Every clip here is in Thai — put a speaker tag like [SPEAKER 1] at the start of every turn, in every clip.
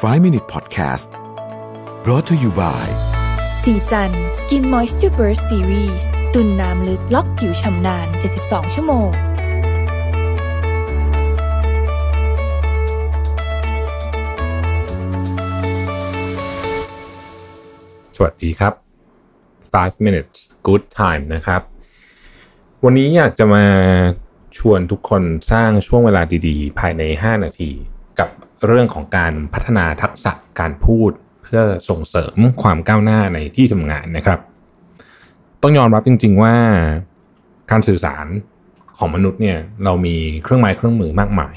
[SPEAKER 1] 5 Minute Podcast brought to you by
[SPEAKER 2] สีจัน Skin Moisture Burst Series ตุนน้ำลึกล็อกผิวชำนาน 72 ชั่วโมง
[SPEAKER 3] สวัสดีครับ 5 minutes good time นะครับ วันนี้อยากจะมาชวนทุกคนสร้างช่วงเวลาดีๆ ภายใน 5 นาทีกับ เรื่องของการพัฒนาทักษะการพูด เพื่อส่งเสริมความก้าวหน้าในที่ทำงานนะครับ ต้องยอมรับจริง ๆว่าการสื่อสารของมนุษย์เนี่ยเรามีเครื่องไม้เครื่องมือมากมาย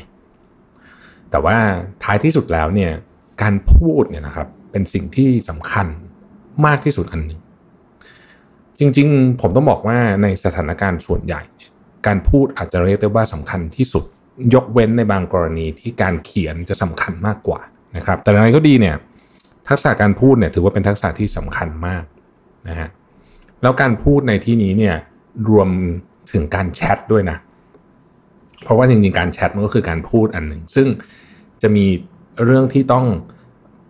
[SPEAKER 3] แต่ว่าท้ายที่สุดแล้วเนี่ยการพูดเนี่ยนะครับเป็นสิ่งที่สำคัญมากที่สุดอันหนึ่งจริง ๆ ผมต้องบอกว่าในสถานการณ์ส่วนใหญ่ การพูดอาจจะเรียกได้ว่าสำคัญที่สุด ยกเว้นในบางกรณีที่การเขียนจะสำคัญมากกว่านะครับ แต่อะไรก็ดีเนี่ยทักษะการพูดเนี่ยถือว่าเป็นทักษะที่สำคัญมากนะฮะแล้วการพูดในที่นี้เนี่ยรวมถึงการแชทด้วยนะ เพราะว่าจริงๆการแชทมันก็คือการพูดอันหนึ่งซึ่งจะมีเรื่องที่ต้อง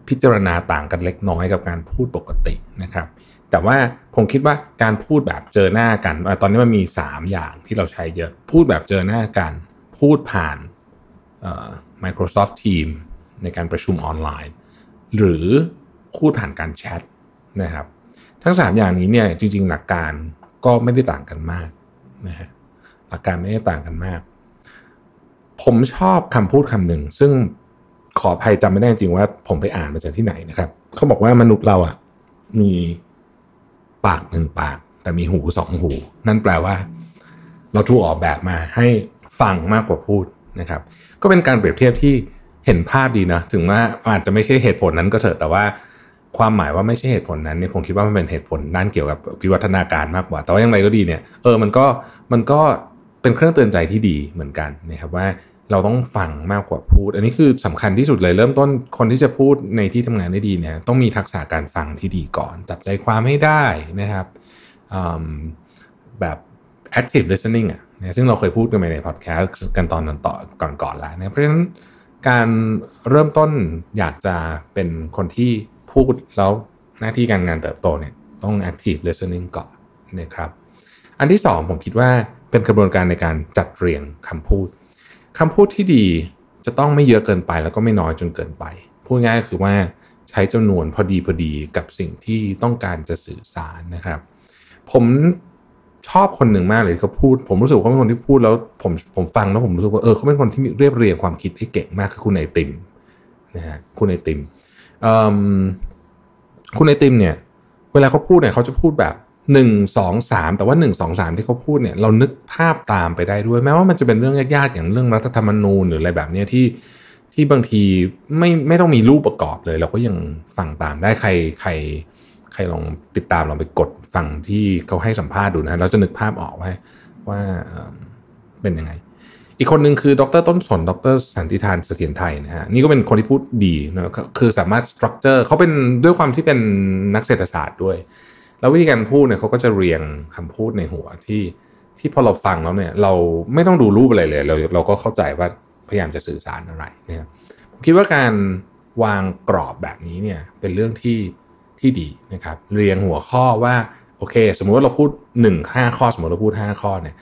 [SPEAKER 3] พิจารณาต่างกันเล็กน้อยกับการพูดปกตินะครับ แต่ว่าผมคิดว่าการพูดแบบเจอหน้ากัน ตอนนี้มันมี 3 อย่างที่เราใช้เยอะ พูดแบบเจอหน้ากัน พูดผ่าน Microsoft Teams ในการประชุมออนไลน์ หรือพูดผ่านการแชทนะครับ ทั้ง 3 อย่างนี้เนี่ยจริง ๆ หลักการก็ไม่ได้ต่างกันมากนะฮะหลักการไม่ได้ต่างกันมาก ผมชอบคำพูดคำหนึ่ง ซึ่งขออภัยจำไม่ได้จริงว่าผมไปอ่านมาจากที่ไหนนะครับ เขาบอกว่ามนุษย์เราอะมีปากหนึ่งปาก แต่มีหูสองหู นั่นแปลว่า เราถูกออกแบบมาให้ ฟังมากกว่าพูดนะครับ ก็เป็นการเปรียบเทียบที่เห็นภาพดีนะถึงว่าอาจจะไม่ใช่เหตุผลนั้นก็เถอะแต่ว่าความหมายว่าไม่ใช่เหตุผลนั้นเนี่ยผมคิดว่ามันเป็นเหตุผลด้านเกี่ยวกับวิวัฒนาการมากกว่า แต่ว่าอย่างไรก็ดีเนี่ยเออมันก็มันก็เป็นเครื่องเตือนใจที่ดีเหมือนกันนะครับว่าเราต้องฟังมากกว่าพูด อันนี้คือสำคัญที่สุดเลยเริ่มต้นคนที่จะพูดในที่ทำงานได้ดีเนี่ยต้องมีทักษะการฟังที่ดีก่อน จับใจความให้ได้นะครับแบบ active listening อะ ซึ่งเราเคยพูดกันไปในพอดแคสต์กันตอนนั้นต่อก่อนๆแล้วนะเพราะฉะนั้นการเริ่มต้นอยากจะเป็นคนที่พูดแล้วหน้าที่การงานเติบโตเนี่ยต้อง active listening ก่อนนะครับ อันที่สองผมคิดว่าเป็นกระบวนการในการจัดเรียงคำพูดคำพูดที่ดีจะต้องไม่เยอะเกินไปแล้วก็ไม่น้อยจนเกินไป พูดง่ายคือว่าใช้จำนวนพอดีพอดีกับสิ่งที่ต้องการจะสื่อสารนะครับ ผม ชอบคนหนึ่งมากเลยเขาพูด ผมรู้สึกว่าเขาเป็นคนที่พูดแล้วผมผมฟังแล้วผมรู้สึกว่าเออเขาเป็นคนที่เรียบเรียงความคิดให้เก่งมากคือคุณไอติมนะฮะคุณไอติมคุณไอติมเนี่ย เวลาเขาพูดเนี่ยเขาจะพูดแบบหนึ่งสองสามแต่ว่าหนึ่งสองสามที่เขาพูดเนี่ยเรานึกภาพตามไปได้ด้วย แม้ว่ามันจะเป็นเรื่องยากๆอย่างเรื่องรัฐธรรมนูญหรืออะไรแบบนี้ที่ที่บางทีไม่ไม่ต้องมีรูปประกอบเลย เราก็ยังฟังตามได้ใครใคร ใครลองติดตามลองไปกดฟังที่เขาให้สัมภาษณ์ดูนะเราจะนึกภาพออกว่าว่าเป็นยังไง อีกคนหนึ่งคือดรต้นสนดรสันติธานเสถียรไทยนะฮะนี่ก็เป็นคนที่พูดดีนะคือสามารถสตรัคเจอร์เขาเป็นด้วยความที่เป็นนักเศรษฐศาสตร์ด้วย แล้ววิธีการพูดเนี่ยเขาก็จะเรียงคำพูดในหัวที่ที่พอเราฟังแล้วเนี่ย เราไม่ต้องดูรูปอะไรเลย เราเราก็เข้าใจว่าพยายามจะสื่อสารอะไรนะครับผมคิดว่าการวางกรอบแบบนี้เนี่ยเป็นเรื่องที่ ที่ดีนะครับ เรียงหัวข้อว่าโอเค สมมุติว่าเราพูด1 5ข้อ สมมติเราพูด 5 ข้อเนี่ย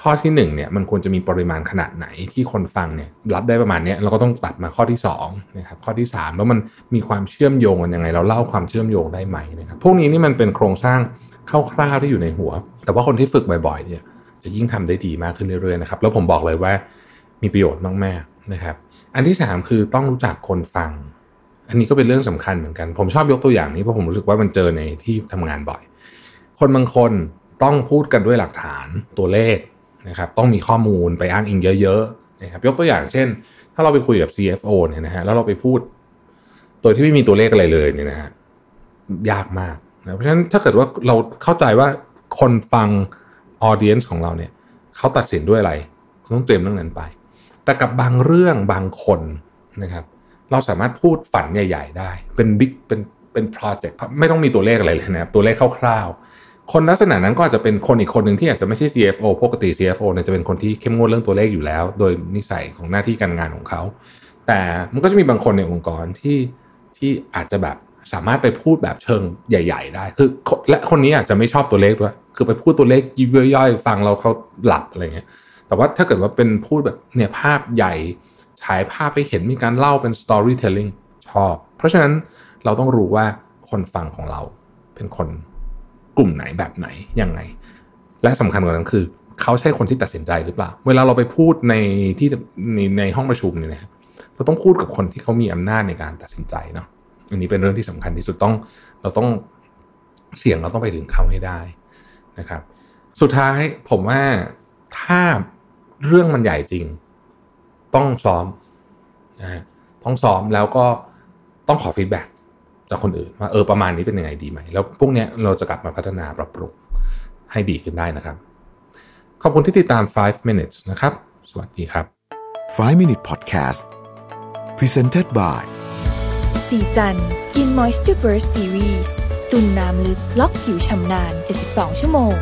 [SPEAKER 3] ข้อที่1เนี่ยมันควรจะมีปริมาณขนาดไหนที่คนฟังเนี่ยรับได้ประมาณนี้เราก็ต้องตัดมาข้อที่2นะครับข้อที่ 3 แล้วมันมีความเชื่อมโยงกันยังไง เราเล่าความเชื่อมโยงได้ไหมนะครับพวกนี้นี่มันเป็นโครงสร้างคร่าวๆที่อยู่ในหัว แต่ว่าคนที่ฝึกบ่อยๆเนี่ยจะยิ่งทำได้ดีมากขึ้นเรื่อยๆนะครับแล้วผมบอกเลยว่ามีประโยชน์มากๆนะครับอันที่ 3 คือต้องรู้จักคนฟัง อันนี้ก็เป็นเรื่องสำคัญเหมือนกัน ผมชอบยกตัวอย่างนี้เพราะผมรู้สึกว่ามันเจอในที่ทำงานบ่อย คนบางคนต้องพูดกันด้วยหลักฐานตัวเลขนะครับ ต้องมีข้อมูลไปอ้างอิงเยอะๆนะครับ ยกตัวอย่างเช่น ถ้าเราไปคุยกับ CFO เนี่ยนะฮะแล้วเราไปพูดโดยที่ไม่มีตัวเลขอะไรเลยเนี่ยนะฮะยากมากนะเพราะฉะนั้นถ้าเกิดว่าเราเข้าใจว่าคนฟังออเดียนส์ของเราเนี่ยเขาตัดสินด้วยอะไรต้องเตรียมเรื่องนั้นไป แต่กับบางเรื่องบางคนนะครับ เราสามารถพูดฝันใหญ่ ๆ ได้ เป็นบิ๊กเป็นเป็นโปรเจกต์ไม่ต้องมีตัวเลขอะไรเลยนะครับตัวเลขคร่าวๆ คนลักษณะนั้นก็อาจจะเป็นคนอีกคนหนึ่งที่อาจจะไม่ใช่ CFO ปกติ CFO เนี่ยจะเป็นคนที่เข้มงวดเรื่องตัวเลขอยู่แล้ว โดยนิสัยของหน้าที่การงานของเขา แต่มันก็จะมีบางคนในองค์กรที่ที่อาจจะแบบสามารถไปพูดแบบเชิงใหญ่ ๆ ได้ คือและคนนี้อาจจะไม่ชอบตัวเลขด้วย คือไปพูดตัวเลขยิบย่อยๆ ฟังเราเขาหลับอะไรเงี้ย แต่ว่าถ้าเกิดว่าเป็นพูดแบบเนี่ยภาพใหญ่ ฉายภาพไปเห็นมีการเล่าเป็น storytelling ชอบ เพราะฉะนั้นเราต้องรู้ว่าคนฟังของเราเป็นคนกลุ่มไหนแบบไหนยังไง และสำคัญกว่านั้นคือ เขาใช่คนที่ตัดสินใจหรือเปล่า เวลาเราไปพูดในที่ในในห้องประชุมเนี่ยนะเราต้องพูดกับคนที่เขามีอำนาจในการตัดสินใจเนาะอันนี้เป็นเรื่องที่สำคัญที่สุดต้องเราต้องเสียงเราต้องไปถึงเขาให้ได้นะครับ สุดท้ายผมว่าถ้าเรื่องมันใหญ่จริง ต้องซ้อมนะต้องซ้อมแล้วก็ต้องขอฟีดแบ็กจากคนอื่นว่าเออประมาณนี้เป็นยังไงดีไหม แล้วพวกเนี้ยเราจะกลับมาพัฒนาปรับปรุงให้ดีขึ้นได้นะครับ ขอบคุณที่ติดตาม 5 minutes นะครับ สวัสดีครับ
[SPEAKER 1] 5 Minute Podcast Presented by
[SPEAKER 2] สีจัน Skin Moisture Burst Series ตุ่นน้ำลึกล็อกผิวชำนาน 72 ชั่วโมง